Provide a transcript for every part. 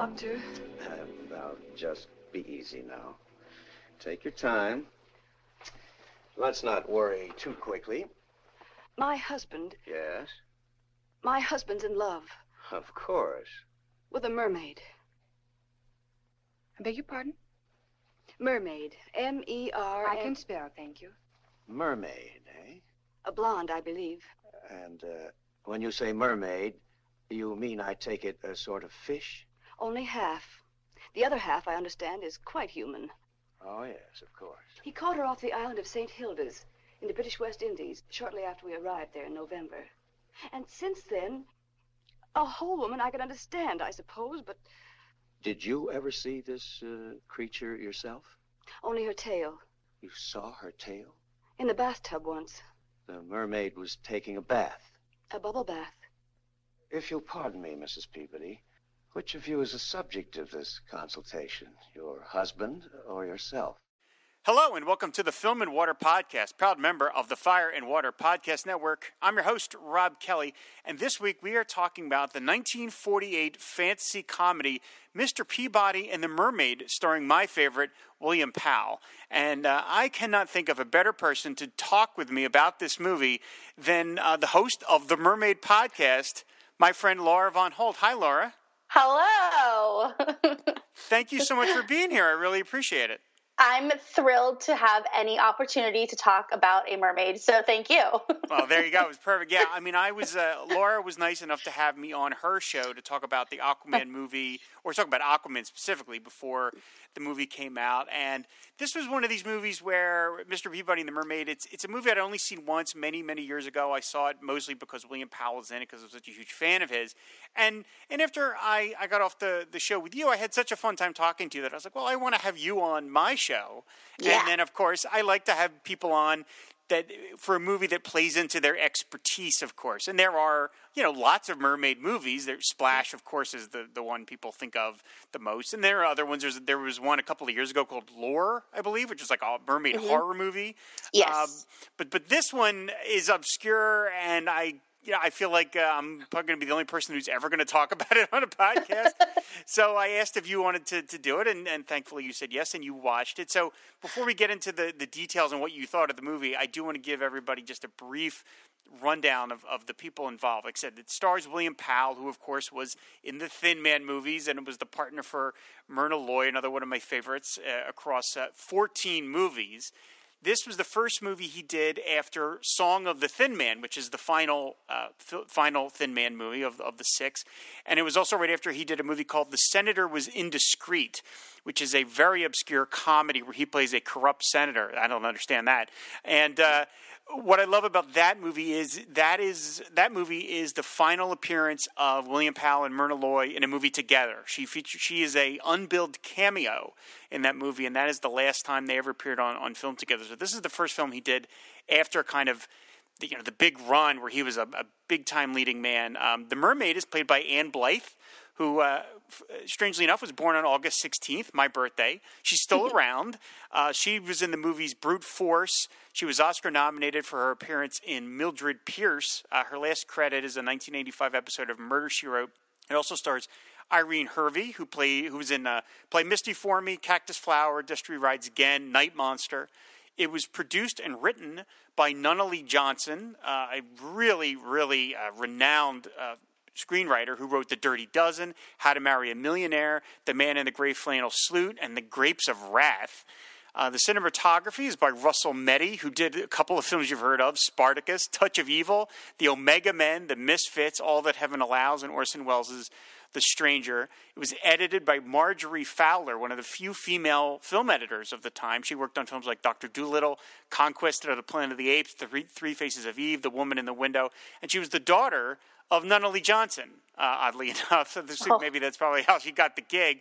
doctor. Uh, now, just be easy now. Take your time. Let's not worry too quickly. My husband, Yes, my husband's in love of course. with a mermaid. I beg your pardon? Mermaid. M E R. I can spell, thank you. Mermaid, eh? A blonde, I believe. And uh, when you say mermaid, you mean, I take it, a sort of fish? Only half. The other half, I understand, is quite human. Oh, yes, of course. He caught her off the island of St. Hilda's in the British West Indies shortly after we arrived there in November. And since then, a whole woman I can understand, I suppose, but Did you ever see this uh, creature yourself? only her tail. You saw her tail? In the bathtub once. The mermaid was taking a bath. A bubble bath. If you'll pardon me, Mrs. Peabody, which of you is the subject of this consultation? Your husband or yourself? Hello, and welcome to the Film and Water Podcast, proud member of the Fire and Water Podcast Network. I'm your host, Rob Kelly, and this week we are talking about the 1948 fantasy comedy Mr. Peabody and the Mermaid, starring my favorite, William Powell. And uh, I cannot think of a better person to talk with me about this movie than uh, the host of the Mermaid Podcast, my friend Laura Von Holt. Hi, Laura. Hello. Thank you so much for being here. I really appreciate it. I'm thrilled to have any opportunity to talk about a mermaid. So thank you. Well, there you go. It was perfect. Yeah, I mean, I was uh, Laura was nice enough to have me on her show to talk about the Aquaman movie, or talk about Aquaman specifically before the movie came out. And this was one of these movies where Mr. Peabody and the Mermaid. It's it's a movie I'd only seen once, many many years ago. I saw it mostly because William Powell's in it because I was such a huge fan of his. And and after I, I got off the, the show with you, I had such a fun time talking to you that I was like, well, I want to have you on my show. Yeah. And then of course I like to have people on that for a movie that plays into their expertise, of course. And there are, you know, lots of mermaid movies. There, Splash, of course, is the, the one people think of the most. And there are other ones. There's, there was one a couple of years ago called Lore, I believe, which is like a mermaid horror movie. Yes. Um, but but this one is obscure, and I. Yeah, I feel like uh, I'm probably going to be the only person who's ever going to talk about it on a podcast. so I asked if you wanted to, to do it, and, and thankfully you said yes, and you watched it. So before we get into the, the details and what you thought of the movie, I do want to give everybody just a brief rundown of, of the people involved. Like I said, it stars William Powell, who, of course, was in the Thin Man movies and was the partner for Myrna Loy, another one of my favorites, uh, across uh, 14 movies. This was the first movie he did after Song of the Thin Man, which is the final uh, final Thin Man movie of, of the six. And it was also right after he did a movie called The Senator Was Indiscreet, which is a very obscure comedy where he plays a corrupt senator. I don't understand that. And uh, what I love about that movie is that is that movie is the final appearance of William Powell and Myrna Loy in a movie together. She features she is a unbilled cameo in that movie, and that is the last time they ever appeared on, on film together. So this is the first film he did after kind of the, you know the big run where he was a, a big time leading man. Um, the Mermaid is played by Ann Blyth who, uh, strangely enough, was born on August 16th, my birthday. She's still around. Uh, she was in the movies Brute Force. She was Oscar nominated for her appearance in Mildred Pierce. Uh, her last credit is a 1985 episode of Murder She Wrote. It also stars Irene Hervey, who play who was in uh, play Misty for Me, Cactus Flower, Destry Rides Again, Night Monster. It was produced and written by Nunnally Johnson, uh, a really, really uh, renowned uh, screenwriter who wrote The Dirty Dozen, How to Marry a Millionaire, The Man in the Gray Flannel Suit, and The Grapes of Wrath. Uh, the cinematography is by Russell Metty, who did a couple of films you've heard of Spartacus, Touch of Evil, The Omega Men, The Misfits, All That Heaven Allows, and Orson Welles' The Stranger. It was edited by Marjorie Fowler, one of the few female film editors of the time. She worked on films like Dr. Dolittle, Conquest of the Planet of the Apes, The Three, Three Faces of Eve, The Woman in the Window, and she was the daughter of Nunnally Johnson, uh, oddly enough. So this- maybe that's probably how she got the gig.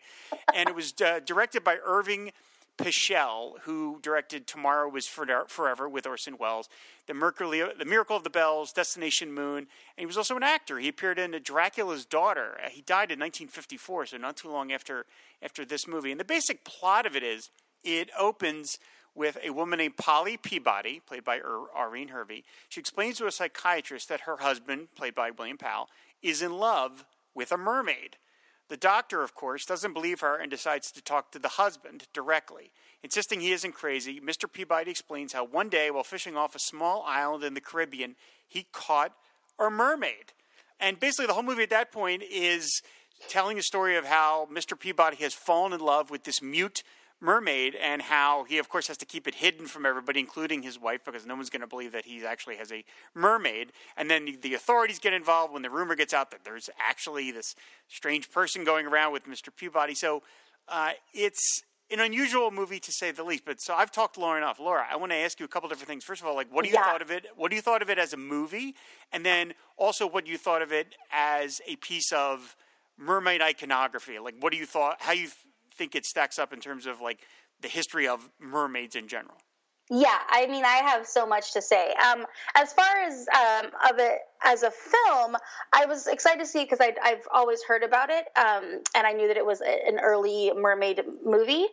And it was uh, directed by Irving Pichel, who directed Tomorrow Was Forever with Orson Welles, the, Mercury, the Miracle of the Bells, Destination Moon, and he was also an actor. He appeared in Dracula's Daughter. Uh, he died in 1954, so not too long after after this movie. And the basic plot of it is it opens with a woman named Polly Peabody, played by Irene Hervey. She explains to a psychiatrist that her husband, played by William Powell, is in love with a mermaid. The doctor, of course, doesn't believe her and decides to talk to the husband directly. Insisting he isn't crazy, Mr. Peabody explains how one day, while fishing off a small island in the Caribbean, he caught a mermaid. And basically, the whole movie at that point is telling the story of how Mr. Peabody has fallen in love with this mute mermaid and how he, of course, has to keep it hidden from everybody, including his wife, because no one's going to believe that he actually has a mermaid. And then the authorities get involved when the rumor gets out that there's actually this strange person going around with Mr. Peabody. So uh, it's an unusual movie to say the least. But so I've talked Laura enough. Laura, I want to ask you a couple different things. First of all, like what do you Yeah. thought of it? What do you thought of it as a movie? And then also what you thought of it as a piece of mermaid iconography. Like what do you thought? How you think it stacks up in terms of like the history of mermaids in general? Yeah, I mean, I have so much to say. Um, as far as um, of it as a film, I was excited to see because I've always heard about it, um, and I knew that it was a- an early mermaid movie.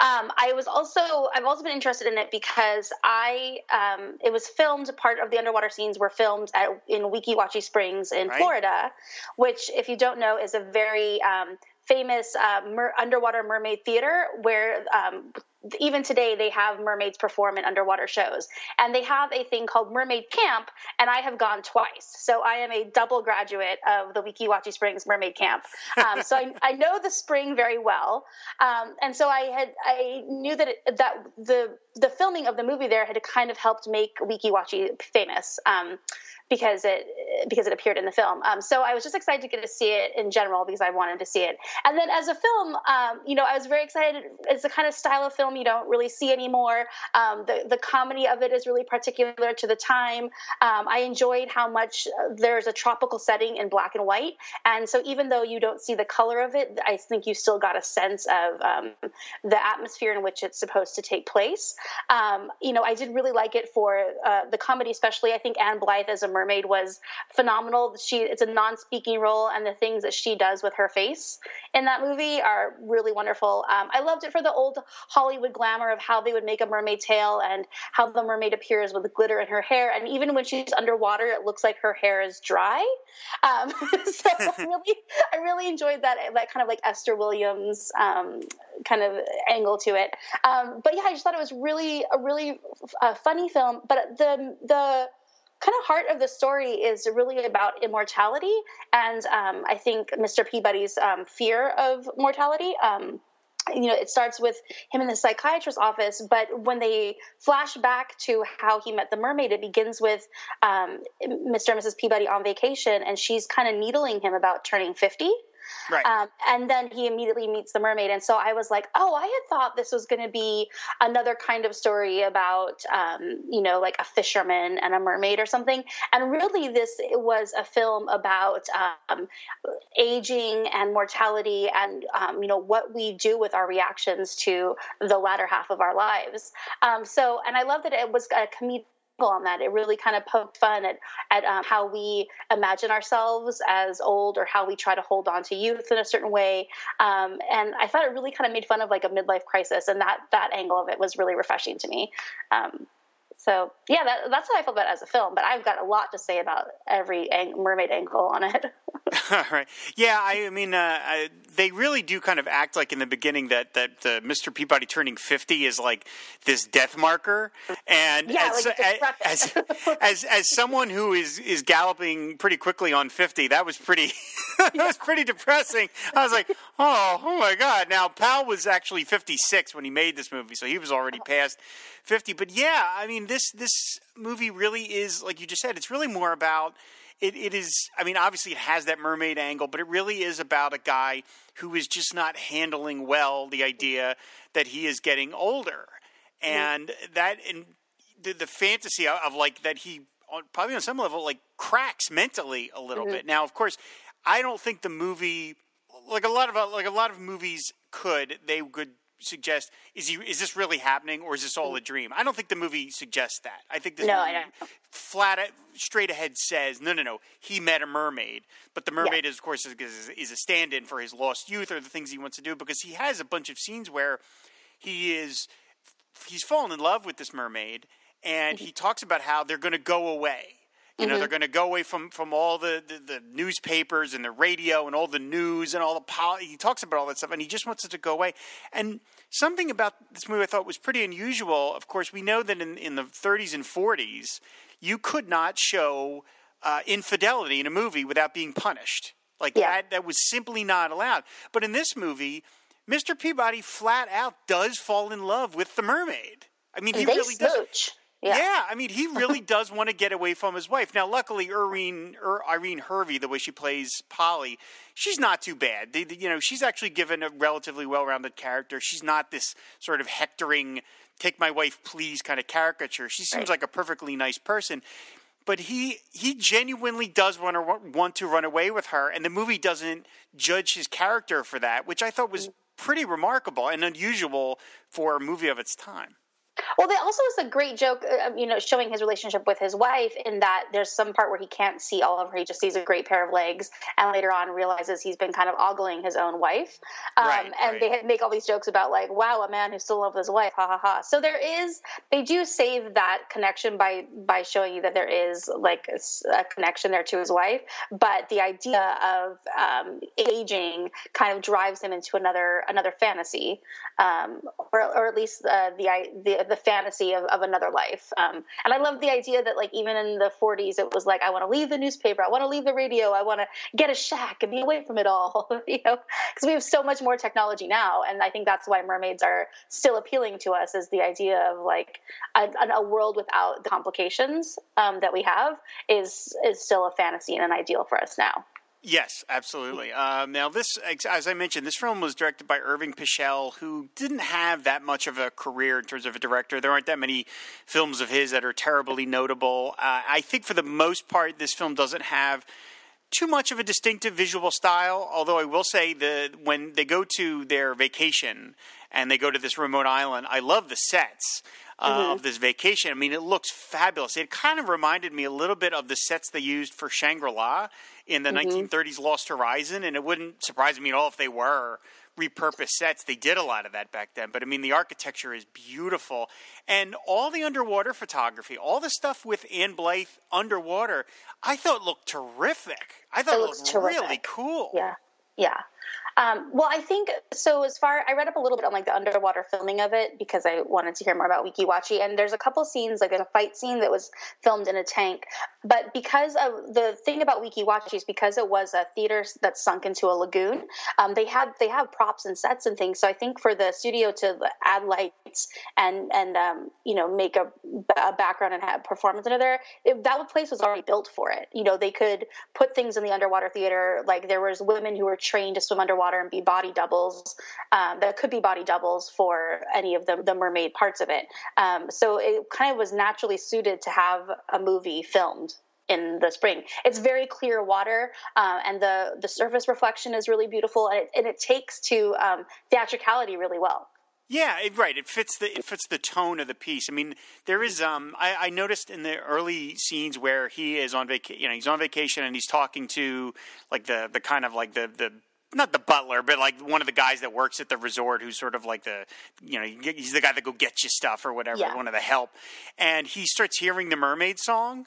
Um, I was also I've also been interested in it because I um, it was filmed. Part of the underwater scenes were filmed at, in Weeki Wachee Springs in Right. Florida, which, if you don't know, is a very um, famous uh, mer- underwater mermaid theater where um, even today they have mermaids perform in underwater shows. And they have a thing called mermaid camp and i have gone twice. So i am a double graduate of the Weeki Wachee springs mermaid camp. Um, so I, I know the spring very well. Um, and so i had i knew that it, that the the filming of the movie there had kind of helped make Weeki Wachee famous. Um, because it because it appeared in the film. Um, so I was just excited to get to see it in general because I wanted to see it. And then as a film, um, you know, I was very excited. It's the kind of style of film you don't really see anymore. Um, the the comedy of it is really particular to the time. Um, I enjoyed how much uh, there's a tropical setting in black and white, and so even though you don't see the color of it, I think you still got a sense of um, the atmosphere in which it's supposed to take place. Um, you know, I did really like it for uh, the comedy, especially. I think Ann Blyth as a mermaid was phenomenal. She it's a non-speaking role, and the things that she does with her face in that movie are really wonderful. Um, I loved it for the old Hollywood glamour of how they would make a mermaid tail and how the mermaid appears with glitter in her hair, and even when she's underwater, it looks like her hair is dry. Um, so I really, I really enjoyed that that kind of like Esther Williams um, kind of angle to it. Um, but yeah, I just thought it was really a really uh, funny film. But the the kind of heart of the story is really about immortality, and um, I think Mr. Peabody's um, fear of mortality. Um, you know, it starts with him in the psychiatrist's office, but when they flash back to how he met the mermaid, it begins with um, Mr. and Mrs. Peabody on vacation, and she's kind of needling him about turning 50. Right. Um, and then he immediately meets the mermaid. And so I was like, oh, I had thought this was going to be another kind of story about, um, you know, like a fisherman and a mermaid or something. And really, this was a film about um, aging and mortality and, um, you know, what we do with our reactions to the latter half of our lives. Um, so, and I love that it was a comedic on that. It really kind of poked fun at at um, how we imagine ourselves as old, or how we try to hold on to youth in a certain way. Um, and I thought it really kind of made fun of like a midlife crisis, and that that angle of it was really refreshing to me. Um, so yeah, that, that's how I felt about as a film. But I've got a lot to say about every ang- mermaid angle on it. All right. Yeah, I, I mean, uh, I, they really do kind of act like in the beginning that that the Mr. Peabody turning fifty is like this death marker, and Yeah, as, like as, decrepit. as as someone who is is galloping pretty quickly on fifty, that was pretty that was pretty depressing. I was like, oh, oh my god. Now, Powell was actually fifty six when he made this movie, so he was already past fifty. But yeah, I mean, this this movie really is like you just said. It's really more about it, it is i mean obviously it has that mermaid angle but it really is about a guy who is just not handling well the idea that he is getting older. And that and the, the fantasy of, of like that he on, probably on some level like cracks mentally a little mm-hmm. bit. Now of course i don't think the movie like a lot of like a lot of movies could they could suggest is he is this really happening or is this all a mm. dream? I don't think the movie suggests that. I think this No, movie I don't. flat straight ahead says no no no he met a mermaid. But the mermaid is of course is, is a stand-in for his lost youth or the things he wants to do because he has a bunch of scenes where he is he's fallen in love with this mermaid and mm-hmm. he talks about how they're going to go away You know, they're going to go away from from all the, the, the newspapers and the radio and all the news and all the pol- he talks about all that stuff, and he just wants it to go away. And something about this movie I thought was pretty unusual. Of course, we know that in in the 30s and 40s, you could not show uh, infidelity in a movie without being punished. Like Yeah. that, that was simply not allowed. But in this movie, Mr. Peabody flat out does fall in love with the mermaid. I mean, he really does. Yeah. Yeah. I mean, he really does want to get away from his wife. Now, luckily, Irene, Ir- Irene Hervey, the way she plays Polly, she's not too bad. They, they- you know, she's actually given a relatively well-rounded character. She's not this sort of hectoring, "take my wife, please" kind of caricature. She seems Right. like a perfectly nice person. But he he genuinely does want to want to run away with her, and the movie doesn't judge his character for that, which I thought was mm. pretty remarkable and unusual for a movie of its time. Well, they also is a great joke, uh, you know, showing his relationship with his wife in that there's some part where he can't see all of her. He just sees a great pair of legs, and later on realizes he's been kind of ogling his own wife. Um, Right, and right. they make all these jokes about like, wow, a man who's still in love with his wife, ha ha ha. So there is, they do save that connection by by showing you that there is like a connection there to his wife. But the idea of um, aging kind of drives him into another another fantasy, um, or, or at least uh, the the the fantasy of, of another life. Um, and I love the idea that like even in the 40s, it was like I want to leave the newspaper, I want to leave the radio, I want to get a shack and be away from it all, you know, because we have so much more technology now, and I think that's why mermaids are still appealing to us is the idea of like a, a world without the complications um, that we have is is still a fantasy and an ideal for us now. Yes, absolutely. Um, now, this, as I mentioned, this film was directed by Irving Pichel, who didn't have that much of a career in terms of a director. There aren't that many films of his that are terribly notable. Uh, I think for the most part, this film doesn't have too much of a distinctive visual style. Although I will say that when they go to their vacation and they go to this remote island, I love the sets. Uh, Of this vacation, I mean, it looks fabulous. It kind of reminded me a little bit of the sets they used for Shangri La in the mm-hmm. 1930s Lost Horizon, and it wouldn't surprise me at all if they were repurposed sets. They did a lot of that back then, but I mean, the architecture is beautiful, and all the underwater photography, all the stuff with Ann Blyth underwater, I thought looked terrific. I thought It it, looked terrific. really cool. Yeah, yeah. Um, well, I think so. As far I read up a little bit on like the underwater filming of it because I wanted to hear more about Weeki Wachee, and there's a couple scenes like a fight scene that was filmed in a tank, but because of the thing about Weeki Wachee is because it was a theater that sunk into a lagoon, um, they had they have props and sets and things. So I think for the studio to add lights and and um, you know make a, a background and have performance under there, it, that place was already built for it. You know they could put things in the underwater theater like there was women who were trained to swim underwater and be body doubles um, that could be body doubles for any of the, the mermaid parts of it um, so it kind of was naturally suited to have a movie filmed in the spring it's very clear water uh, and the the surface reflection is really beautiful and it, and it takes to um, theatricality really well Yeah, it, right. It fits the it fits the tone of the piece. I mean, there is. Um, I, I noticed in the early scenes where he is on vacation. You know, he's on vacation and he's talking to like the the kind of like the the not the butler, but like one of the guys that works at the resort, who's sort of like the you know he's the guy that go get you stuff or whatever, Yeah. one of the help, and he starts hearing the mermaid song.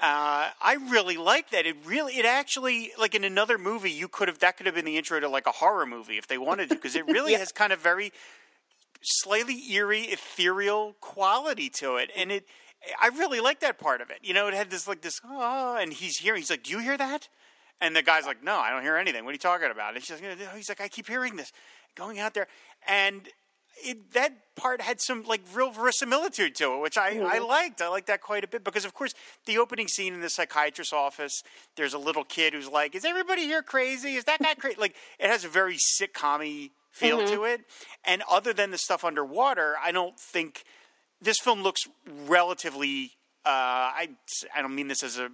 Uh, I really like that. It really, it actually, like in another movie, you could have that could have been the intro to like a horror movie if they wanted to, because it really has kind of very slightly eerie, ethereal quality to it, and it. I really like that part of it. You know, it had this like this, oh, and he's hearing. He's like, "Do you hear that?" And the guy's like, "No, I don't hear anything. What are you talking about?" And she's like, "He's like, I keep hearing this, going out there," and it, that part had some like real verisimilitude to it, which I, I liked. I liked that quite a bit because, of course, the opening scene in the psychiatrist's office, there's a little kid who's like, "Is everybody here crazy? Is that guy crazy?" like it has a very sitcom feel to it. And other than the stuff underwater, I don't think this film looks relatively. Uh, I I don't mean this as a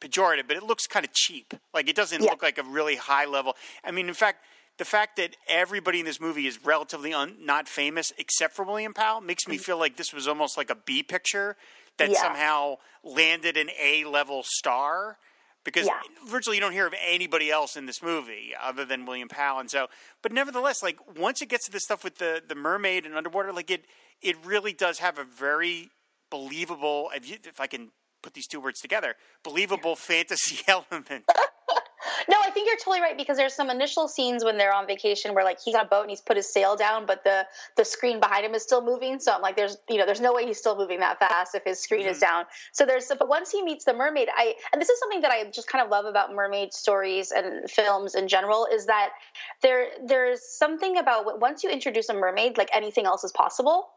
pejorative, but it looks kind of cheap. Like it doesn't Yeah. look like a really high level. I mean, in fact, the fact that everybody in this movie is relatively un, not famous except for William Powell makes me mm-hmm. feel like this was almost like a B picture that Yeah. somehow landed an A level star. Because Yeah. virtually you don't hear of anybody else in this movie other than William Powell, and so, but nevertheless, like once it gets to the stuff with the the mermaid and underwater, like it it really does have a very believable. If, you, if I can put these two words together. Believable fantasy element. No, I think you're totally right because there's some initial scenes when they're on vacation where like he's on a boat and he's put his sail down, but the the screen behind him is still moving. So I'm like, there's you know, there's no way he's still moving that fast if his screen mm-hmm. is down. So there's but once he meets the mermaid, I and this is something that I just kind of love about mermaid stories and films in general is that there there's something about once you introduce a mermaid, like anything else is possible.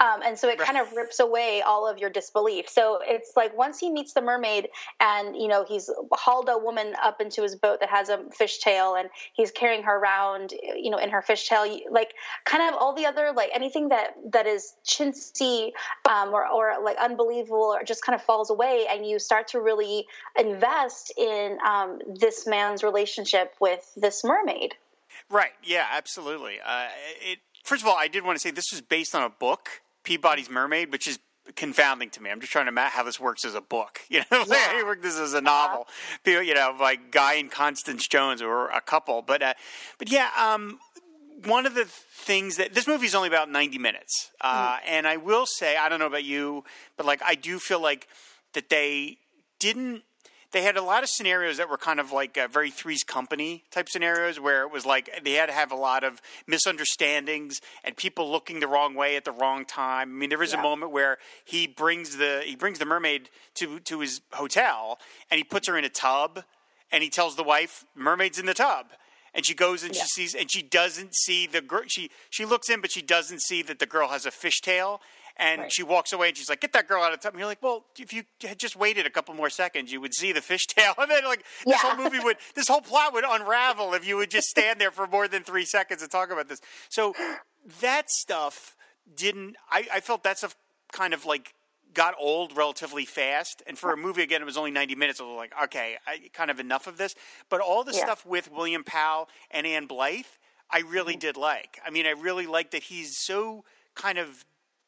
Um, and so it kind of rips away all of your disbelief. So it's like once he meets the mermaid and, you know, he's hauled a woman up into his boat that has a fishtail and he's carrying her around, you know, in her fishtail, like kind of all the other, like anything that, that is chintzy um, or, or like unbelievable or just kind of falls away. And you start to really invest in um, this man's relationship with this mermaid. Right. Yeah, absolutely. Uh, it, First of all, I did want to say this was based on a book, Peabody's Mermaid, which is confounding to me. I'm just trying to map how this works as a book. You know, yeah. work this as a novel. Uh-huh. You know, like Guy and Constance Jones or a couple. But uh, but yeah, um, one of the things that this movie is only about 90 minutes, uh, mm. and I will say, I don't know about you, but like I do feel like that they didn't they had a lot of scenarios that were kind of like uh, very Three's Company type scenarios where it was like they had to have a lot of misunderstandings and people looking the wrong way at the wrong time. I mean, there is yeah. a moment where he brings the he brings the mermaid to to his hotel and he puts her in a tub and he tells the wife, "Mermaid's in the tub." and she goes and yeah. she sees and she doesn't see the girl she she looks in but she doesn't see that the girl has a fishtail and right. she walks away and she's like, "Get that girl out of town." And you're like, "Well, if you had just waited a couple more seconds, you would see the fishtail." And then like this yeah. whole movie would, this whole plot would unravel if you would just stand there for more than three seconds and talk about this. So that stuff didn't. I, I felt that stuff kind of like got old relatively fast. And for a movie, again, it was only 90 minutes. I was like, okay, I, kind of enough of this. But all the yeah. stuff with William Powell and Ann Blyth, I really mm-hmm. did like. I mean, I really like that he's so kind of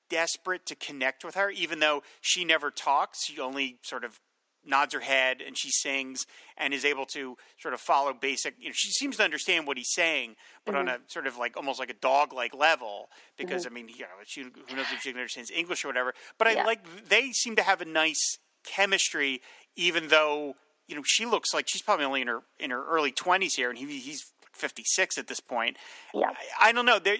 desperate to connect with her, even though she never talks. She only sort of nods her head and she sings and is able to sort of follow basic you know she seems to understand what he's saying but mm-hmm. on a sort of like almost like a dog like level because mm-hmm. i mean you know she, who knows if she understands english or whatever but yeah. i like they seem to have a nice chemistry even though you know she looks like she's probably only in her in her early 20s here and he, he's 56 at this point. Yeah. I, I don't know. they're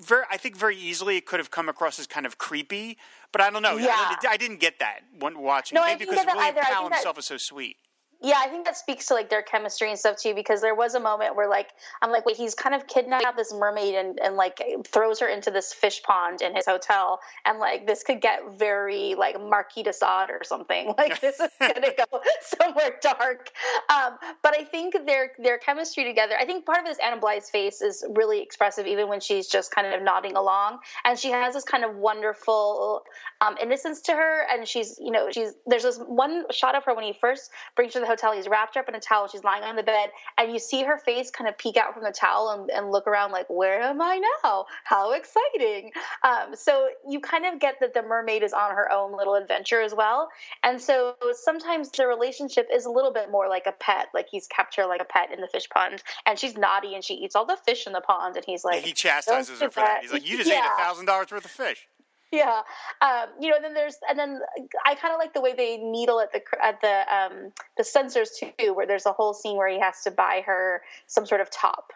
very, I think very easily it could have come across as kind of creepy, but I don't know. Yeah. I, I didn't get that when watching. No, Maybe I think because William either. Powell himself is so sweet yeah, I think that speaks to like their chemistry and stuff too, because there was a moment where like I'm like, wait, he's kind of kidnapped this mermaid and, and like throws her into this fish pond in his hotel, and like this could get very like Marquis de Sade or something. Like this is gonna go somewhere dark. Um, but I think their their chemistry together. I think part of this Anna Blyth's face is really expressive, even when she's just kind of nodding along, and she has this kind of wonderful um, innocence to her, and she's you know she's there's this one shot of her when he first brings her to the hotel. He's wrapped up in a towel. She's lying on the bed, and you see her face kind of peek out from the towel and, and look around, like, "Where am I now? How exciting!" Um, so you kind of get that the mermaid is on her own little adventure as well, and so sometimes the relationship is a little bit more like a pet. Like he's kept her like a pet in the fish pond, and she's naughty and she eats all the fish in the pond, and he's like, he chastises her for that. He's like, "You just yeah. ate a thousand dollars worth of fish." yeah um, you know and then there's and then i kind of like the way they needle at the at the um, the censors too where there's a whole scene where he has to buy her some sort of top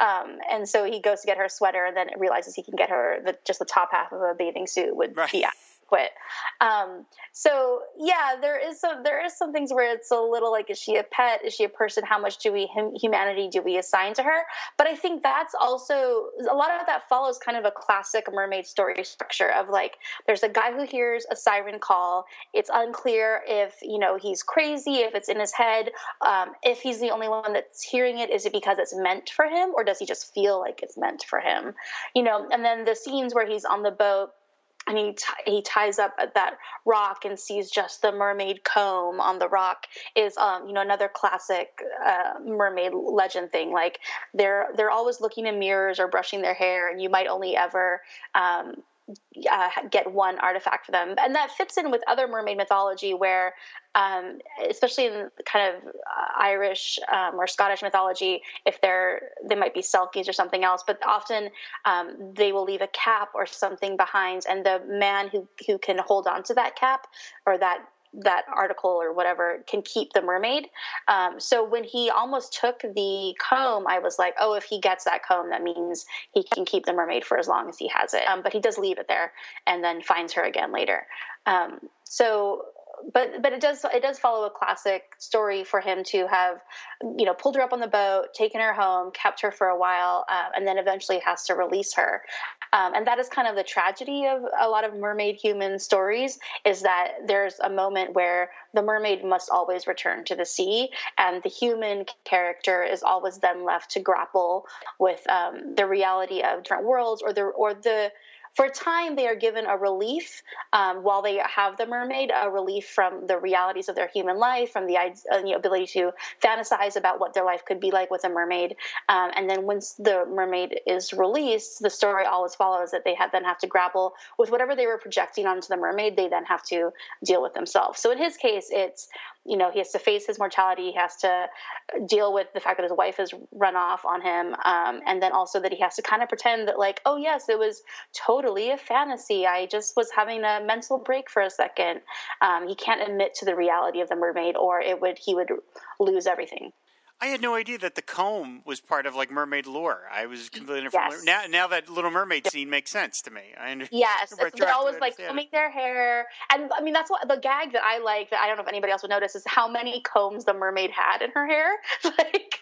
um, and so he goes to get her a sweater and then realizes he can get her the, just the top half of a bathing suit would right. be quit. Um, so yeah, there is some there is some things where it's a little like, is she a pet? Is she a person? How much do we hum, humanity do we assign to her? But I think that's also a lot of that follows kind of a classic mermaid story structure of like, there's a guy who hears a siren call. It's unclear if you know he's crazy, if it's in his head, um, if he's the only one that's hearing it. Is it because it's meant for him, or does he just feel like it's meant for him? You know, and then the scenes where he's on the boat and he t- he ties up that rock and sees just the mermaid comb on the rock is um you know another classic uh, mermaid legend thing. Like they're they're always looking in mirrors or brushing their hair and you might only ever um, uh, get one artifact for them, and that fits in with other mermaid mythology, where, um, especially in kind of uh, Irish um, or Scottish mythology, if they're they might be selkies or something else, but often um, they will leave a cap or something behind, and the man who who can hold on to that cap or that that article or whatever can keep the mermaid. Um, so when he almost took the comb, I was like, oh, if he gets that comb, that means he can keep the mermaid for as long as he has it. Um, but he does leave it there and then finds her again later. Um, so but but it does it does follow a classic story for him to have you know pulled her up on the boat taken her home kept her for a while uh, and then eventually has to release her. Um, and that is kind of the tragedy of a lot of mermaid human stories is that there's a moment where the mermaid must always return to the sea and the human character is always then left to grapple with um, the reality of different worlds or the or the for a time they are given a relief um, while they have the mermaid a relief from the realities of their human life from the, uh, ability to fantasize about what their life could be like with a mermaid. Um, and then once the mermaid is released the story always follows that they have, then have to grapple with whatever they were projecting onto the mermaid they then have to deal with themselves. So in his case it's you know he has to face his mortality. He has to deal with the fact that his wife has run off on him um, and then also that he has to kind of pretend that like oh yes it was totally a fantasy. I just was having a mental break for a second. Um, he can't admit to the reality of the mermaid or it would he would lose everything I had no idea that the comb was part of like mermaid lore. I was completely. Yes. Now, now that Little Mermaid scene makes sense to me. I understand. Yes, they're always like combing their hair, and I mean that's what the gag that I like. That I don't know if anybody else would notice is how many combs the mermaid had in her hair. Like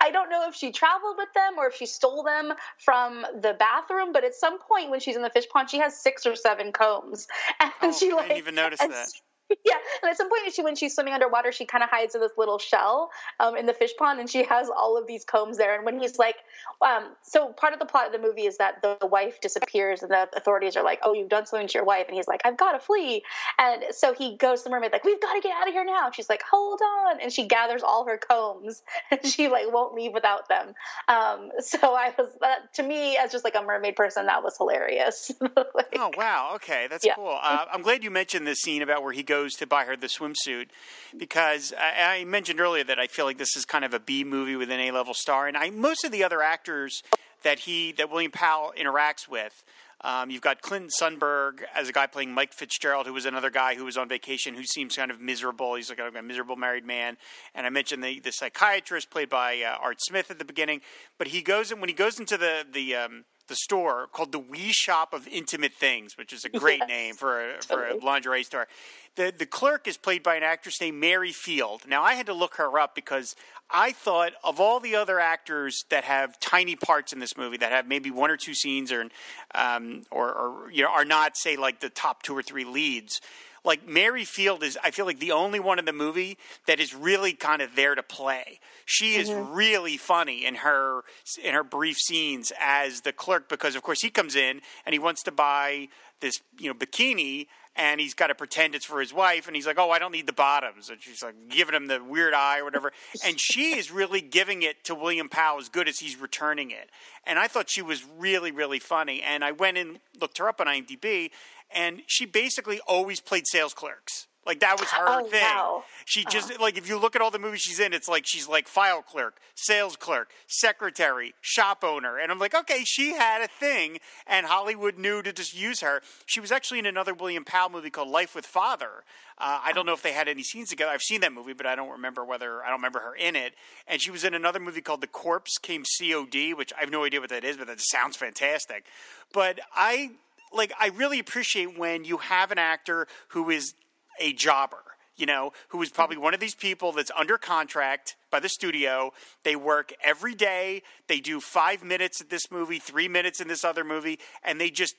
I don't know if she traveled with them or if she stole them from the bathroom, but at some point when she's in the fish pond, she has six or seven combs, and Oh, she I like didn't even notice that. yeah, and at some point, she when she's swimming underwater, she kind of hides in this little shell um, in the fish pond, and she has all of these combs there. And when he's like, um, so part of the plot of the movie is that the wife disappears, and the authorities are like, "Oh, you've done something to your wife," and he's like, "I've got to flee." And so he goes to the mermaid like, "We've got to get out of here now." And she's like, "Hold on," and she gathers all her combs, and she like won't leave without them. Um, so I was that to me as just like a mermaid person, that was hilarious. Like, Oh wow! Okay, that's Yeah. cool. Uh, I'm glad you mentioned the scene about where he goes to buy her the swimsuit, because I, I mentioned earlier that I feel like this is kind of a B movie with an A level star, and I most of the other actors that he that William Powell interacts with. Um, you've got Clinton Sundberg as a guy playing Mike Fitzgerald, who was another guy who was on vacation, who seems kind of miserable. He's like a, miserable married man. And I mentioned the, the psychiatrist played by uh, Art Smith at the beginning. But he goes in when he goes into the the um, the store called the Wee Shop of Intimate Things, which is a great name for a, for a lingerie store. The the clerk is played by an actress named Mary Field. Now I had to look her up because I thought of all the other actors that have tiny parts in this movie that have maybe one or two scenes or um, or, or you know are not say like the top two or three leads. Like Mary Field is, I feel like the only one in the movie that is really kind of there to play. She is mm-hmm. really funny in her in her brief scenes as the clerk because, of course, he comes in and he wants to buy this you know bikini and he's got to pretend it's for his wife and he's like oh i don't need the bottoms. And she's like giving him the weird eye or whatever. And she is really giving it to william powell as good as he's returning it. And i thought she was really really funny. And i went and looked her up on imdb and she basically always played sales clerks like that was her Oh, thing wow. she just like if you look at all the movies she's in, it's like she's like file clerk, sales clerk, secretary, shop owner, and I'm like, okay, she had a thing, and Hollywood knew to just use her. She was actually in another William Powell movie called Life with Father. Uh, I don't know if they had any scenes together. I've seen that movie, but I don't remember whether I don't remember her in it. And she was in another movie called The Corpse Came COD, which I have no idea what that is, but that sounds fantastic. But I like I really appreciate when you have an actor who is a jobber, you know, who is probably one of these people that's under contract by the studio. They work every day. They do five minutes at this movie, three minutes in this other movie, and they just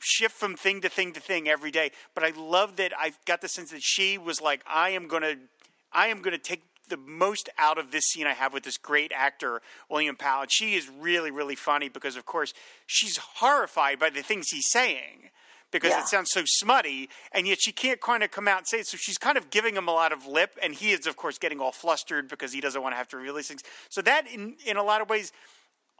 shift from thing to thing to thing every day. But I love that I got the sense that she was like, I am gonna I am gonna take the most out of this scene I have with this great actor, William Powell. And she is really, really funny because of course she's horrified by the things he's saying because Yeah. it sounds so smutty, and yet she can't kind of come out and say it. So she's kind of giving him a lot of lip, and he is, of course, getting all flustered because he doesn't want to have to reveal these things. So that, in in a lot of ways,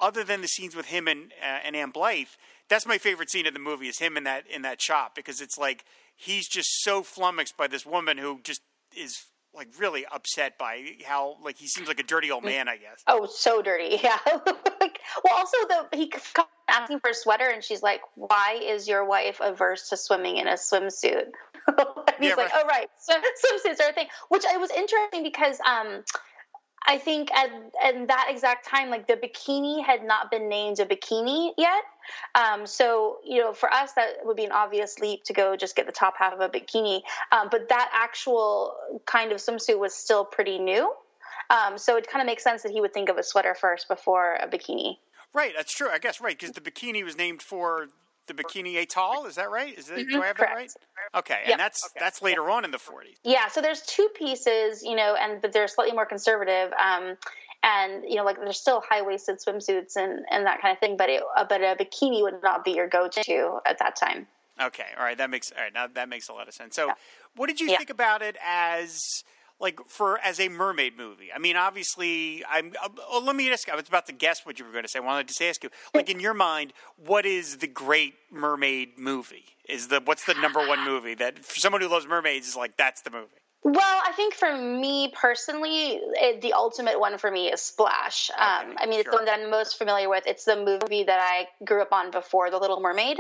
other than the scenes with him and uh, and Ann Blyth, that's my favorite scene of the movie is him in that in that shop because it's like he's just so flummoxed by this woman who just is like really upset by how like he seems like a dirty old man, I guess. Oh, so dirty. Yeah. like, well, also the he comes asking for a sweater, and she's like, "Why is your wife averse to swimming in a swimsuit?" He's Yeah, like, right. oh right, swim, swimsuits are a thing. Which it was interesting because um, I think at, at that exact time, like the bikini had not been named a bikini yet. Um, so you know, for us, that would be an obvious leap to go just get the top half of a bikini. Um, but that actual kind of swimsuit was still pretty new. Um, so it kind of makes sense that he would think of a sweater first before a bikini. Right, that's true. I guess right because the bikini was named for the Bikini Atoll. Is that right? Is that, do Mhm, I have that right? correct. Okay, Yep. and that's that's later on in the 40s. Yeah, so there's two pieces, you know, and but they're slightly more conservative. Um, and you know, like there's still high waisted swimsuits and, and that kind of thing, but it, uh, but a bikini would not be your go to at that time. Okay, all right, that makes all right. Now that makes a lot of sense. So, Yeah. what did you Yeah. think about it as like for as a mermaid movie? I mean, obviously, I'm. Uh, oh, let me ask. I was about to guess what you were going to say. I wanted to ask you, like in your mind, what is the great mermaid movie? Is the what's the number one movie that for someone who loves mermaids is like that's the movie? Well, I think for me personally, it, the ultimate one for me is Splash. Um, I mean, it's the one that I'm most familiar with. It's the movie that I grew up on before The Little Mermaid.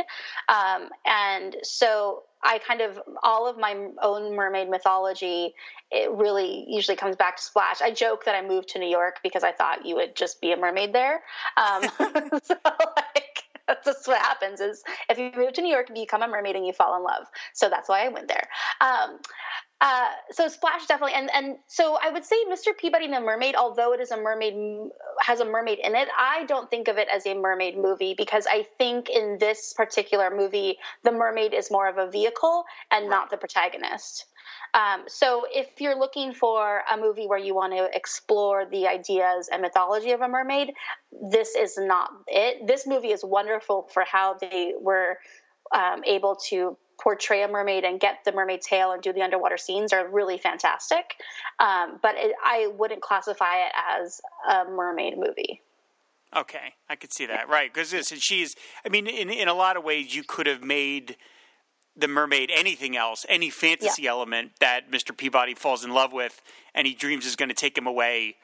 Um, and so I kind of, all of my own mermaid mythology, it really usually comes back to Splash. I joke that I moved to New York because I thought you would just be a mermaid there. Um, so, like, that's just what happens is if you move to New York, you become a mermaid and you fall in love. So that's why I went there. Um, uh, so Splash definitely, and and so I would say Mr. Peabody and the Mermaid, although it is a mermaid has a mermaid in it, I don't think of it as a mermaid movie because I think in this particular movie the mermaid is more of a vehicle and not the protagonist. Um, so if you're looking for a movie where you want to explore the ideas and mythology of a mermaid, this is not it. This movie is wonderful for how they were um, able to portray a mermaid and get the mermaid tail and do the underwater scenes are really fantastic. Um, but it, I wouldn't classify it as a mermaid movie. Okay, I could see that. Right, because she's. I mean, in in a lot of ways, you could have made the mermaid anything else, any fantasy element that Mr. Peabody falls in love with, and he dreams is going to take him away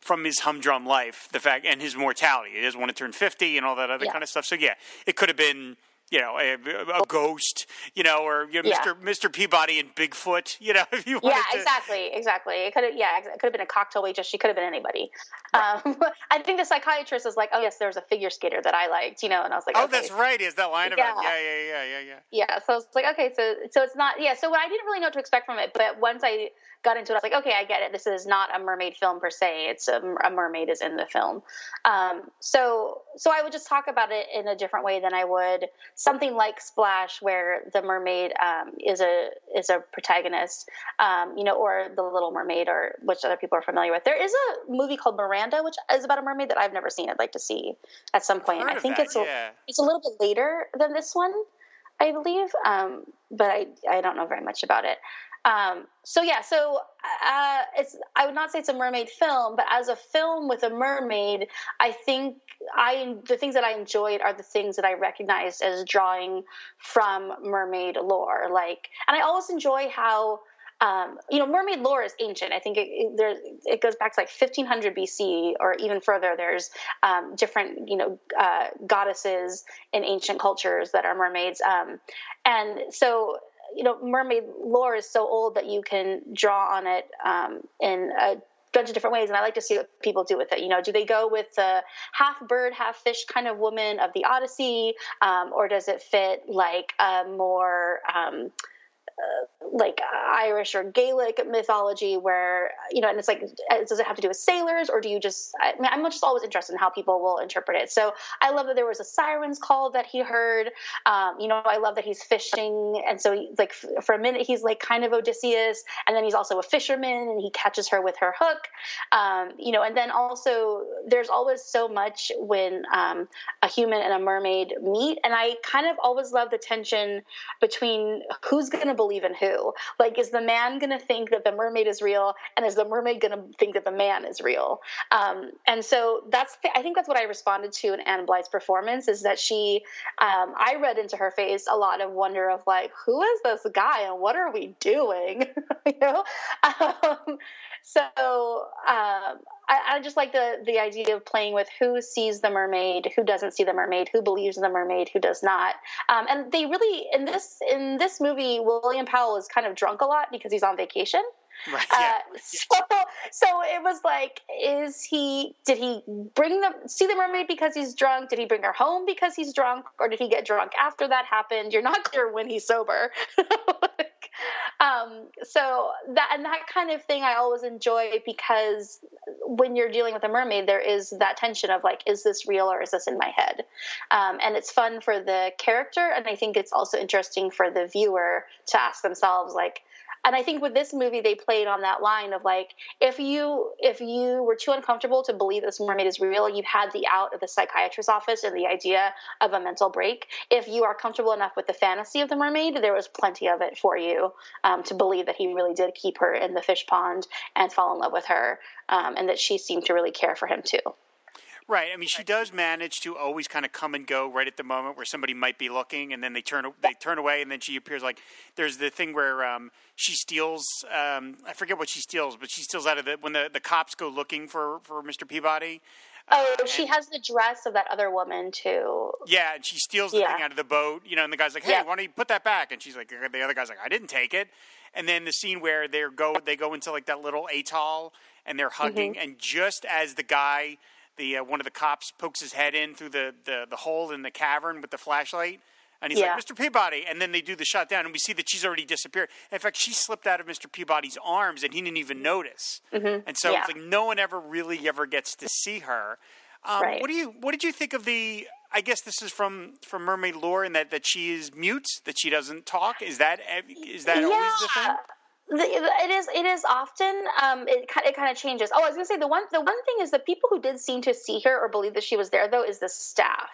from his humdrum life, the fact and his mortality. He doesn't want to turn fifty and all that other Yeah. kind of stuff. So yeah, it could have been. You know, a, a ghost. You know, or you know, Yeah. Mr. Mr. Peabody and Bigfoot. You know, if you Yeah, to, exactly, exactly. It could have, yeah, it could have been a cocktail waitress. She could have been anybody. Um, I think the psychiatrist is like, oh yes, there was a figure skater that I liked, you know, and I was like, Oh, okay. that's right. Is that line about? Yeah. Yeah, yeah, yeah, yeah, yeah. yeah so it's like okay so so it's not yeah so what I didn't really know what to expect from it but once I got into it I was like okay I get it this is not a mermaid film per se it's a, a mermaid is in the film um, so so I would just talk about it in a different way than I would something like Splash where the mermaid um, is a is a protagonist um, you know or the Little Mermaid or which other people are familiar with there is a movie called Miranda which is about a mermaid that I've never seen I'd like to see at some point I think that, it's a, yeah. it's a little bit later than this one, I believe, um, but I, I don't know very much about it. Um, so yeah, so uh, it's I would not say it's a mermaid film, but as a film with a mermaid, I think I the things that I enjoyed are the things that I recognized as drawing from mermaid lore. Like, and I always enjoy how um, you know, mermaid lore is ancient. I think it, it, there, it goes back to like 1500 BC or even further. There's um, different, you know, uh, goddesses in ancient cultures that are mermaids. Um, and so, you know, mermaid lore is so old that you can draw on it um, in a bunch of different ways. And I like to see what people do with it. You know, do they go with the half bird, half fish kind of woman of the Odyssey? Um, or does it fit like a more, um, like Irish or Gaelic mythology, where you know, and it's like, does it have to do with sailors, or do you just? I mean, I'm just always interested in how people will interpret it. So I love that there was a sirens call that he heard. Um, you know, I love that he's fishing, and so he, like for a minute he's like kind of Odysseus, and then he's also a fisherman, and he catches her with her hook. Um, you know, and then also there's always so much when um, a human and a mermaid meet, and I kind of always love the tension between who's going to believe in who. Like, is the man going to think that the mermaid is real, and is the mermaid going to think that the man is real? Um, and so that's the, I think that's what I responded to in Ann Blyth's performance is that she um, I read into her face a lot of wonder of like who is this guy and what are we doing? you know. Um, so um, I, I, just like the the idea of playing with who sees the mermaid, who doesn't see the mermaid, who believes in the mermaid, who does not. Um, and they really in this in this movie, William Powell is kind of drunk a lot because he's on vacation. Right. Yeah. Uh, so, so it was like, is he? Did he bring the see the mermaid because he's drunk? Did he bring her home because he's drunk, or did he get drunk after that happened? You're not clear when he's sober. like, um, so that and that kind of thing I always enjoy because when you're dealing with a mermaid, there is that tension of like, is this real or is this in my head? Um, and it's fun for the character, and I think it's also interesting for the viewer to ask themselves like and I think with this movie they played on that line of like if you if you were too uncomfortable to believe this mermaid is real, you had the out of the psychiatrist's office and the idea of a mental break. If you are comfortable enough with the fantasy of the mermaid, there was plenty of it for you um, to believe that he really did keep her in the fish pond and fall in love with her, um, and that she seemed to really care for him too. Right. I mean, she does manage to always kind of come and go right at the moment where somebody might be looking, and then they turn they turn away, and then she appears. Like there's the thing where um, she steals. Um, I forget what she steals, but she steals out of the when the, the cops go looking for for Mr. Peabody. Oh, uh, she has the dress of that other woman too. Yeah, and she steals the yeah. thing out of the boat. You know, and the guy's like, "Hey, yeah. why don't you put that back?" And she's like, "The other guy's like, I didn't take it." And then the scene where they go they go into like that little atoll and they're hugging, mm-hmm. and just as the guy the uh, one of the cops pokes his head in through the, the, the hole in the cavern with the flashlight. And he's yeah. like, Mr. Peabody. And then they do the shot down, and we see that she's already disappeared. In fact, she slipped out of Mr. Peabody's arms, and he didn't even notice. Mm-hmm. And so yeah. it's like no one ever really ever gets to see her. Um, right. What do you What did you think of the? I guess this is from from Mermaid lore, and that that she is mute, that she doesn't talk. Is that is that yeah. always the thing? It is it is often um, it, it kind of changes. Oh i was going to say the one the one thing is the people who did seem to see her or believe that she was there though is the staff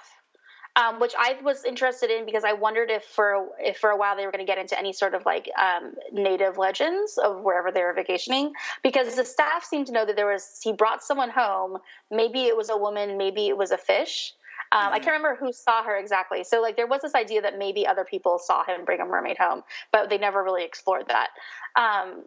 um, which I was interested in because I wondered if for if for a while they were going to get into any sort of like um, native legends of wherever they were vacationing because the staff seemed to know that there was he brought someone home. Maybe it was a woman maybe it was a fish um, mm-hmm. I can't remember who saw her exactly. So like there was this idea that maybe other people saw him bring a mermaid home, but they never really explored that. Um,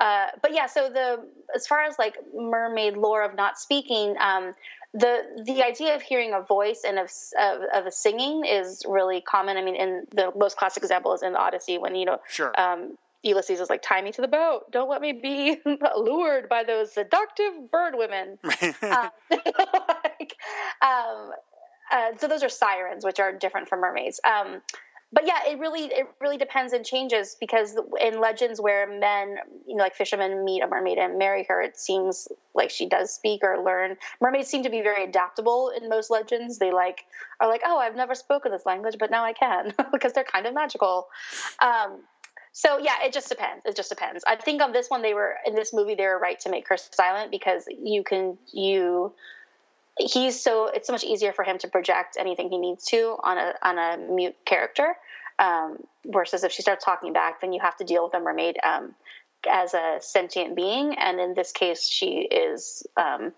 uh, but yeah, so the as far as like mermaid lore of not speaking, um, the the idea of hearing a voice and of, of, of a singing is really common. I mean, in the most classic example is in the Odyssey when you know sure. um, Ulysses is like, tie me to the boat. Don't let me be lured by those seductive bird women. um, like, um, uh, so those are sirens, which are different from mermaids. Um, but yeah, it really it really depends and changes because in legends where men, you know, like fishermen meet a mermaid and marry her, it seems like she does speak or learn. Mermaids seem to be very adaptable in most legends. They like are like, oh, I've never spoken this language, but now I can because they're kind of magical. Um, so yeah, it just depends. It just depends. I think on this one, they were in this movie they were right to make her silent because you can you he's so it's so much easier for him to project anything he needs to on a on a mute character um, versus if she starts talking back then you have to deal with a mermaid um, as a sentient being. And in this case she is um,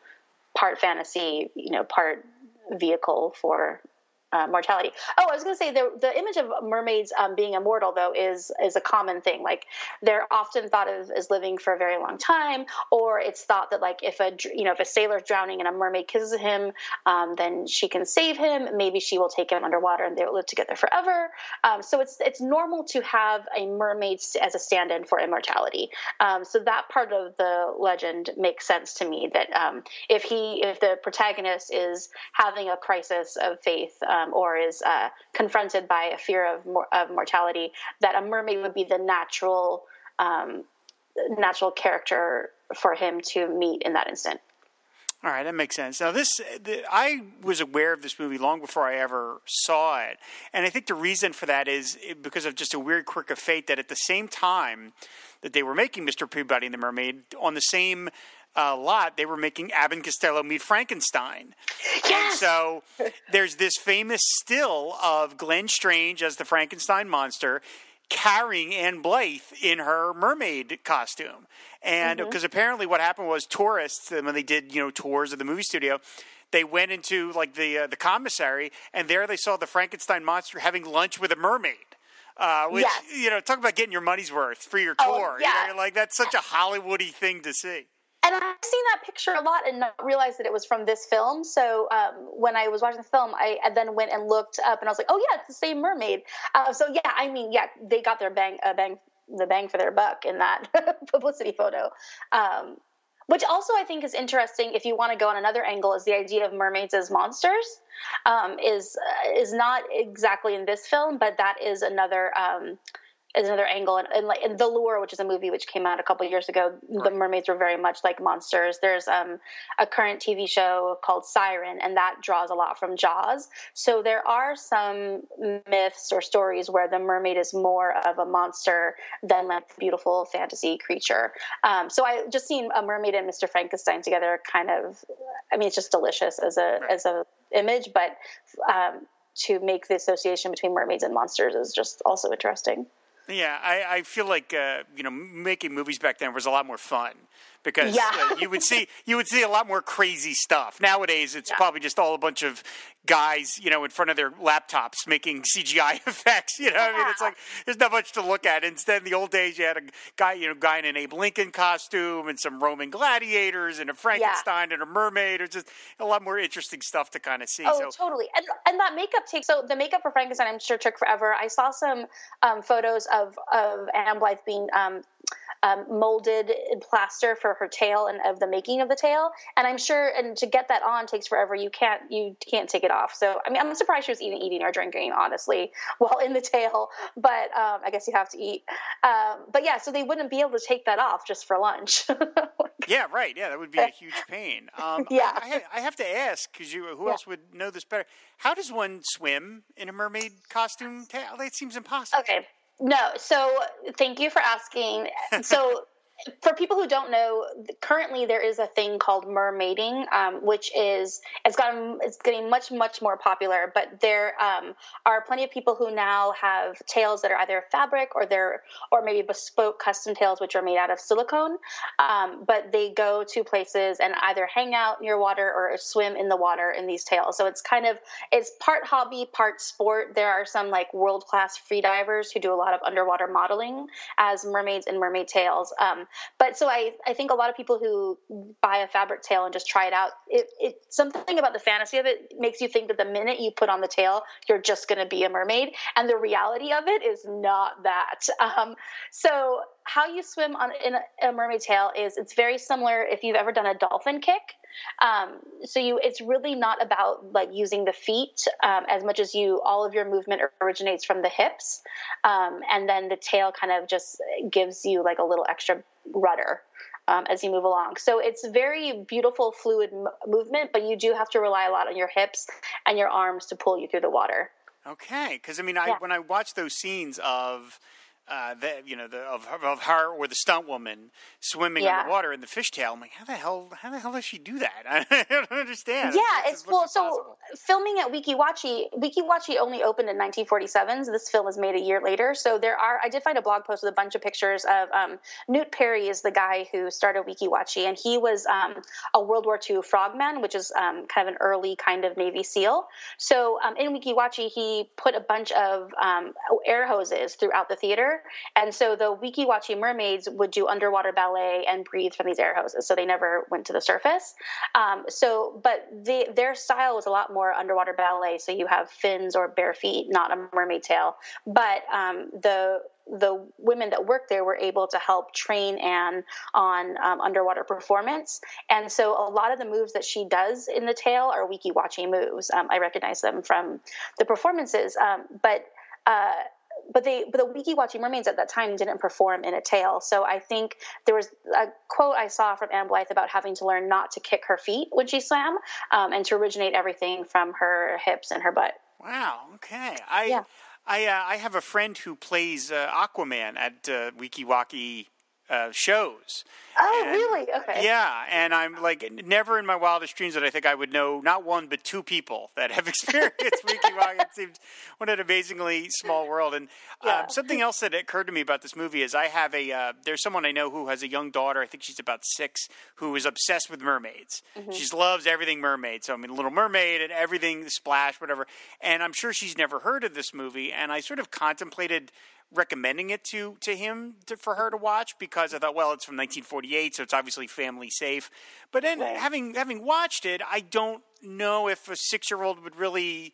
part fantasy you know part vehicle for uh, mortality. Oh, I was going to say the the image of mermaids um, being immortal though is is a common thing. Like they're often thought of as living for a very long time, or it's thought that like if a you know if a sailor's drowning and a mermaid kisses him, um, then she can save him. Maybe she will take him underwater and they will live together forever. Um, so it's it's normal to have a mermaid as a stand-in for immortality. Um, so that part of the legend makes sense to me. That um, if he if the protagonist is having a crisis of faith um, or is uh, confronted by a fear of, mor- of mortality, that a mermaid would be the natural um, natural character for him to meet in that instant. All right, that makes sense. Now, this the, I was aware of this movie long before I ever saw it, and I think the reason for that is because of just a weird quirk of fate that at the same time that they were making Mr. Peabody and the Mermaid, on the same uh, lot, they were making Abbott and Costello meet Frankenstein. Yes! And so there's this famous still of Glenn Strange as the Frankenstein monster carrying Ann Blyth in her mermaid costume. And because mm-hmm. apparently what happened was tourists, when they did, you know, tours of the movie studio, they went into like the uh, the commissary and there they saw the Frankenstein monster having lunch with a mermaid. Uh, which yes. you know, talk about getting your money's worth for your oh, tour. Oh, yeah. You know, like that's such a Hollywoody thing to see and I've seen that picture a lot and not realized that it was from this film. So um, when I was watching the film, I, I, then went and looked up, and I was like, "Oh yeah, it's the same mermaid." Uh, so yeah, I mean, yeah, they got their bang, uh, bang, the bang for their buck in that publicity photo. Um, which also I think is interesting if you want to go on another angle is the idea of mermaids as monsters um, is uh, is not exactly in this film, but that is another um, is another angle. And, and like in the lure which is a movie which came out a couple years ago right. the mermaids were very much like monsters. There's um, a current tv show called siren and that draws a lot from jaws. So there are some myths or stories where the mermaid is more of a monster than like a beautiful fantasy creature. Um, so i just seen a mermaid and mr frankenstein together kind of i mean it's just delicious as a right. as a image but um, to make the association between mermaids and monsters is just also interesting yeah, I, I feel like uh, you know making movies back then was a lot more fun because yeah. uh, you would see you would see a lot more crazy stuff. Nowadays, it's yeah. probably just all a bunch of guys, you know, in front of their laptops making CGI effects. You know, yeah. I mean, it's like there's not much to look at. Instead, in the old days, you had a guy, you know, guy in an Abe Lincoln costume and some Roman gladiators and a Frankenstein and a mermaid. It's just a lot more interesting stuff to kind of see. Oh, so. totally. And and that makeup takes so the makeup for Frankenstein, I'm sure took forever. I saw some um, photos of of Ann Blyth being um, um, molded plaster for her tail and of the making of the tail. And I'm sure, and to get that on takes forever. You can't you can't take it off. So I mean, I'm surprised she was even eating or drinking, honestly, while in the tail. But um, I guess you have to eat. Um, but yeah, so they wouldn't be able to take that off just for lunch. yeah, right. Yeah, that would be a huge pain. Um, yeah, I, I, have to ask because you, who yeah. else would know this better? How does one swim in a mermaid costume? Tail? That seems impossible. Okay, no, so thank you for asking. So for people who don't know, currently there is a thing called mermaiding, um, which is it's gotten it's getting much much more popular. But there um, are plenty of people who now have tails that are either fabric or they're or maybe bespoke custom tails, which are made out of silicone. Um, but they go to places and either hang out near water or swim in the water in these tails. So it's kind of it's part hobby, part sport. There are some like world class free divers who do a lot of underwater modeling as mermaids and mermaid tails. Um, but so I, I think a lot of people who buy a fabric tail and just try it out, it, it something about the fantasy of it makes you think that the minute you put on the tail, you're just going to be a mermaid, and the reality of it is not that. Um, so how you swim on in a, a mermaid tail is it's very similar if you've ever done a dolphin kick. Um, so you, it's really not about like using the feet um, as much as you. All of your movement originates from the hips, um, and then the tail kind of just gives you like a little extra rudder. Um, as you move along. So it's very beautiful, fluid m- movement, but you do have to rely a lot on your hips and your arms to pull you through the water. Okay, because I mean, I, when I watch those scenes of uh, the, you know, the, of, of her or the stunt woman swimming yeah. underwater in the fishtail. I'm like, how the hell, how the hell does she do that? I don't understand. Yeah, it's, it's well, so filming at Weeki Wachee only opened in 1947. So this film was made a year later. So there are, I did find a blog post with a bunch of pictures of um, Newt Perry is the guy who started Weeki Wachee, and he was um, a World War II frogman, which is um, kind of an early kind of Navy SEAL. So um, in Weeki Wachee, he put a bunch of um, air hoses throughout the theater and so the Weeki Wachee mermaids would do underwater ballet and breathe from these air hoses. So they never went to the surface. Um, so, but the, their style was a lot more underwater ballet. So you have fins or bare feet, not a mermaid tail. But um, the the women that worked there were able to help train Ann on um, underwater performance. And so a lot of the moves that she does in the tail are Weeki Wachee moves. Um, I recognize them from the performances. Um, but uh, but they but the Weeki Wachee mermaids at that time didn't perform in a tail. So I think there was a quote I saw from Ann Blyth about having to learn not to kick her feet when she swam, um, and to originate everything from her hips and her butt. Wow. Okay. I yeah. I uh, I have a friend who plays uh, Aquaman at uh, Wachee uh, shows. Oh, and, really? Okay. Yeah, and I'm like, never in my wildest dreams that I think I would know not one but two people that have experienced Weeki Wachee. It seems what an amazingly small world. And yeah. um, something else that occurred to me about this movie is I have a uh, there's someone I know who has a young daughter. I think she's about six, who is obsessed with mermaids. Mm-hmm. She loves everything mermaid. So I mean, Little Mermaid and everything, Splash, whatever. And I'm sure she's never heard of this movie. And I sort of contemplated recommending it to to him to, for her to watch because I thought, well, it's from 1948, so it's obviously family safe. But then Right. having having watched it, I don't know if a six year old would really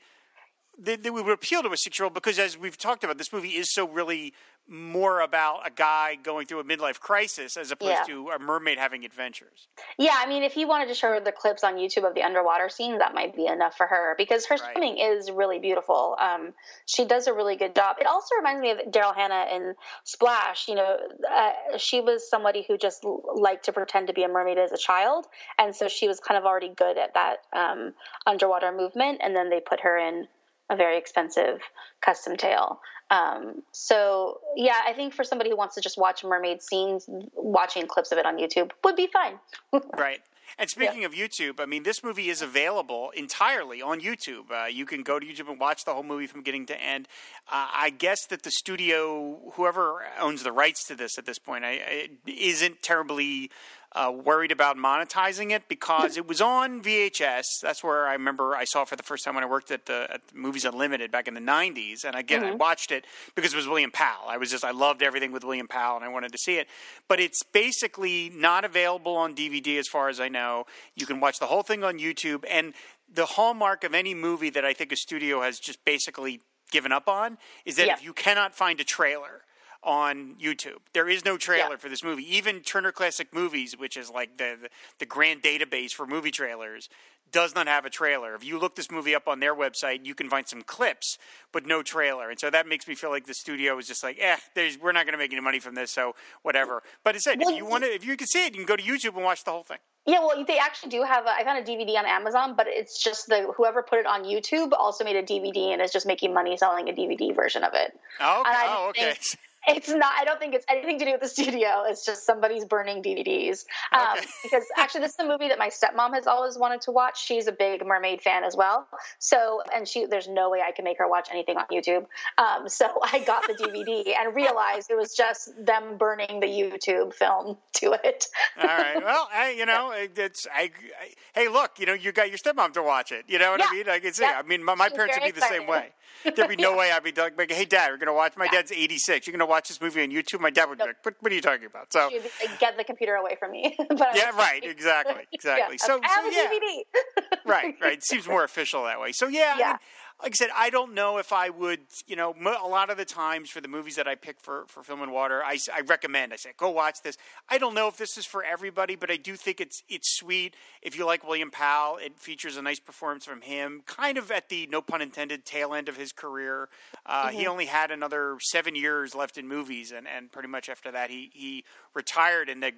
that, that would appeal to a six year old because, as we've talked about, this movie is so really more about a guy going through a midlife crisis as opposed Yeah. to a mermaid having adventures. Yeah, I mean, if he wanted to show her the clips on YouTube of the underwater scenes, that might be enough for her because her Right. swimming is really beautiful. Um, she does a really good job. It also reminds me of Daryl Hannah in Splash. You know, uh, she was somebody who just liked to pretend to be a mermaid as a child, and so she was kind of already good at that um, underwater movement. And then they put her in a very expensive custom tail. Um, so yeah, I think for somebody who wants to just watch mermaid scenes, watching clips of it on YouTube would be fine. Right. And speaking of YouTube, I mean, this movie is available entirely on YouTube. Uh, you can go to YouTube and watch the whole movie from beginning to end. Uh, I guess that the studio, whoever owns the rights to this at this point, I, I, isn't terribly uh, worried about monetizing it because it was on VHS. That's where I remember I saw it for the first time when I worked at the, at the Movies Unlimited back in the '90s. And again, I watched it because it was William Powell. I was just I loved everything with William Powell, and I wanted to see it. But it's basically not available on DVD as far as I know. You can watch the whole thing on YouTube, and the hallmark of any movie that I think a studio has just basically given up on is that Yeah. if you cannot find a trailer on YouTube. There is no trailer Yeah. for this movie. Even Turner Classic Movies, which is like the, the the grand database for movie trailers, does not have a trailer. If you look this movie up on their website, you can find some clips, but no trailer. And so that makes me feel like the studio is just like, eh, there's, we're not going to make any money from this, so whatever. But it said, Well, if you want to, if you can see it, you can go to YouTube and watch the whole thing. Yeah, well, they actually do have. A, I found a DVD on Amazon, but it's just the whoever put it on YouTube also made a DVD and is just making money selling a DVD version of it. Oh, okay. And I Oh, okay. think- It's not. I don't think it's anything to do with the studio. It's just somebody's burning DVDs. Um, Okay. because actually, this is a movie that my stepmom has always wanted to watch. She's a big mermaid fan as well. So, and she, there's no way I can make her watch anything on YouTube. Um, so I got the DVD and realized it was just them burning the YouTube film to it. All right. Well, I, you know, it's I, I. Hey, look, you know, you got your stepmom to watch it. You know what I mean? I can see. Yeah. I mean, my, my parents would be the same way. There'd be no way I'd be like, "Hey, Dad, we're going to watch." My dad's eighty six. You're going to watch this movie on YouTube. My dad would be like, "What? What are you talking about?" So, She'd be like, get the computer away from me. but yeah, right, exactly, exactly. Yeah, So, I have so a yeah, DVD. right, right. It seems more official that way. So yeah, I mean, like I said, I don't know if I would. You know, a lot of the times for the movies that I pick for for Film and Water, I, I recommend. I say, go watch this. I don't know if this is for everybody, but I do think it's it's sweet. If you like William Powell, it features a nice performance from him, kind of at the no pun intended tail end of his career. Uh, He only had another seven years left in movies, and, and pretty much after that, he he retired and the,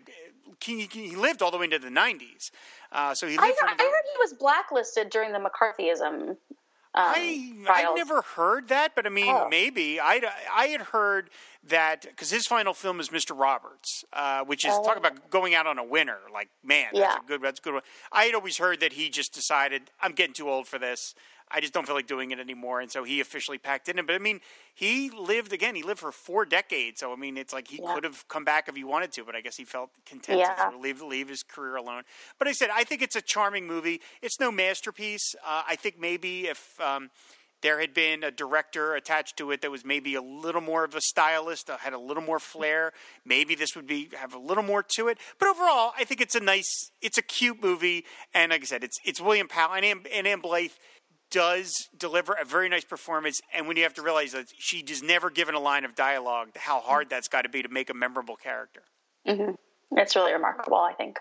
he, he lived all the way into the nineties. Uh, so he I, lived I heard he was blacklisted during the McCarthyism. Um, I I've never heard that, but I mean, Oh. maybe I I had heard that because his final film is Mr. Roberts, uh, which is talk Oh. about going out on a winner. Like, man, that's Yeah. a good that's a good one. I had always heard that he just decided I'm getting too old for this. I just don't feel like doing it anymore, and so he officially packed it in. But I mean, he lived again. He lived for four decades, so I mean, it's like he Yeah. could have come back if he wanted to, but I guess he felt content Yeah. to sort of leave leave his career alone. But I said I think it's a charming movie. It's no masterpiece. Uh, I think maybe if um, there had been a director attached to it that was maybe a little more of a stylist, uh, had a little more flair, maybe this would be have a little more to it. But overall, I think it's a nice, it's a cute movie, and like I said, it's it's William Powell and Ann, and Ann Blyth does deliver a very nice performance. And when you have to realize that she is never given a line of dialogue, how hard that's got to be to make a memorable character. It's really remarkable, I think.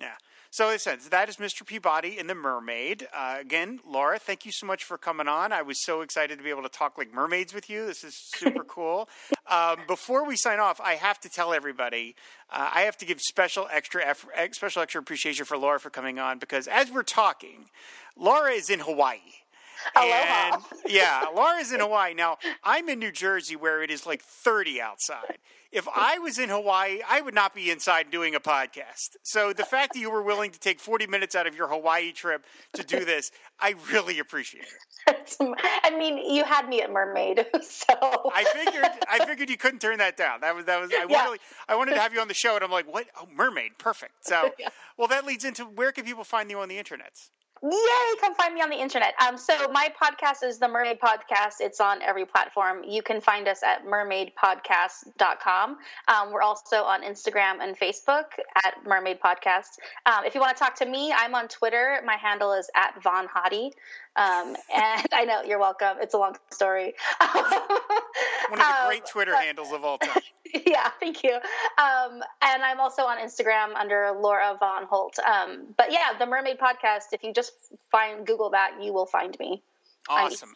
Yeah. So it said, that is Mr. Peabody in The Mermaid. Uh, again, Laura, thank you so much for coming on. I was so excited to be able to talk like mermaids with you. This is super cool. Um, before we sign off, I have to tell everybody uh, I have to give special extra eff- ex- special extra appreciation for Laura for coming on because as we're talking, Laura is in Hawaii. Aloha. And yeah, Laura's in Hawaii. Now, I'm in New Jersey where it is like 30 outside. If I was in Hawaii, I would not be inside doing a podcast. So the fact that you were willing to take 40 minutes out of your Hawaii trip to do this, I really appreciate it. I mean, you had me at Mermaid, so I figured I figured you couldn't turn that down. That was that was I Yeah. wanted I wanted to have you on the show and I'm like, "What? Oh, mermaid. Perfect." So, Yeah. well that leads into where can people find you on the internet? Yay! Come find me on the internet. Um, so my podcast is the Mermaid Podcast. It's on every platform. You can find us at mermaidpodcast.com. Um, we're also on Instagram and Facebook at Mermaid Podcast. Um, if you want to talk to me, I'm on Twitter. My handle is at Von Hottie. Um, and I know you're welcome. It's a long story. One of the great Twitter but, handles of all time. Yeah, thank you. Um, and I'm also on Instagram under Laura Von Holt. Um, but yeah, the Mermaid Podcast. If you just find Google that, you will find me. Awesome.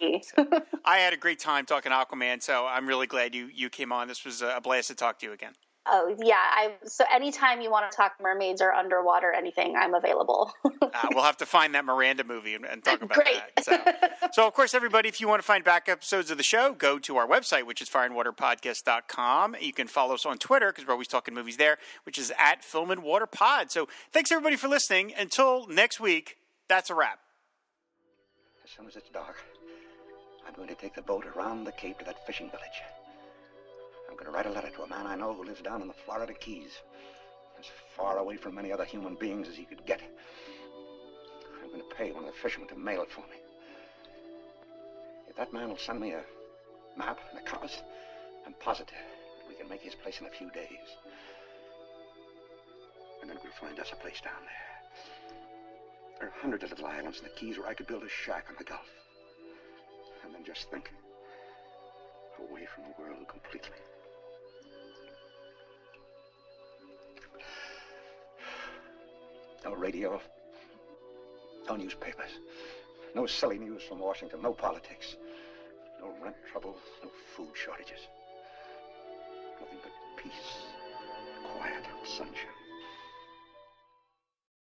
I had a great time talking Aquaman, so I'm really glad you you came on. This was a blast to talk to you again. Oh yeah, I so anytime you want to talk mermaids or underwater anything, I'm available. uh, we'll have to find that Miranda movie and, and talk about Great. that. So. so, of course, everybody, if you want to find back episodes of the show, go to our website, which is fireandwaterpodcast.com. You can follow us on Twitter because we're always talking movies there, which is at Film and Water Pod. So, thanks everybody for listening. Until next week, that's a wrap. As soon as it's dark, I'm going to take the boat around the cape to that fishing village. I'm going to write a letter to a man I know who lives down in the Florida Keys, as far away from any other human beings as he could get. I'm going to pay one of the fishermen to mail it for me. If that man will send me a map and a compass, I'm positive we can make his place in a few days. And then we'll find us a place down there. There are hundreds of little islands in the Keys where I could build a shack on the Gulf. And then just think, away from the world completely. No radio. No newspapers. No silly news from Washington. No politics. No rent trouble. No food shortages. Nothing but peace, quiet, and sunshine.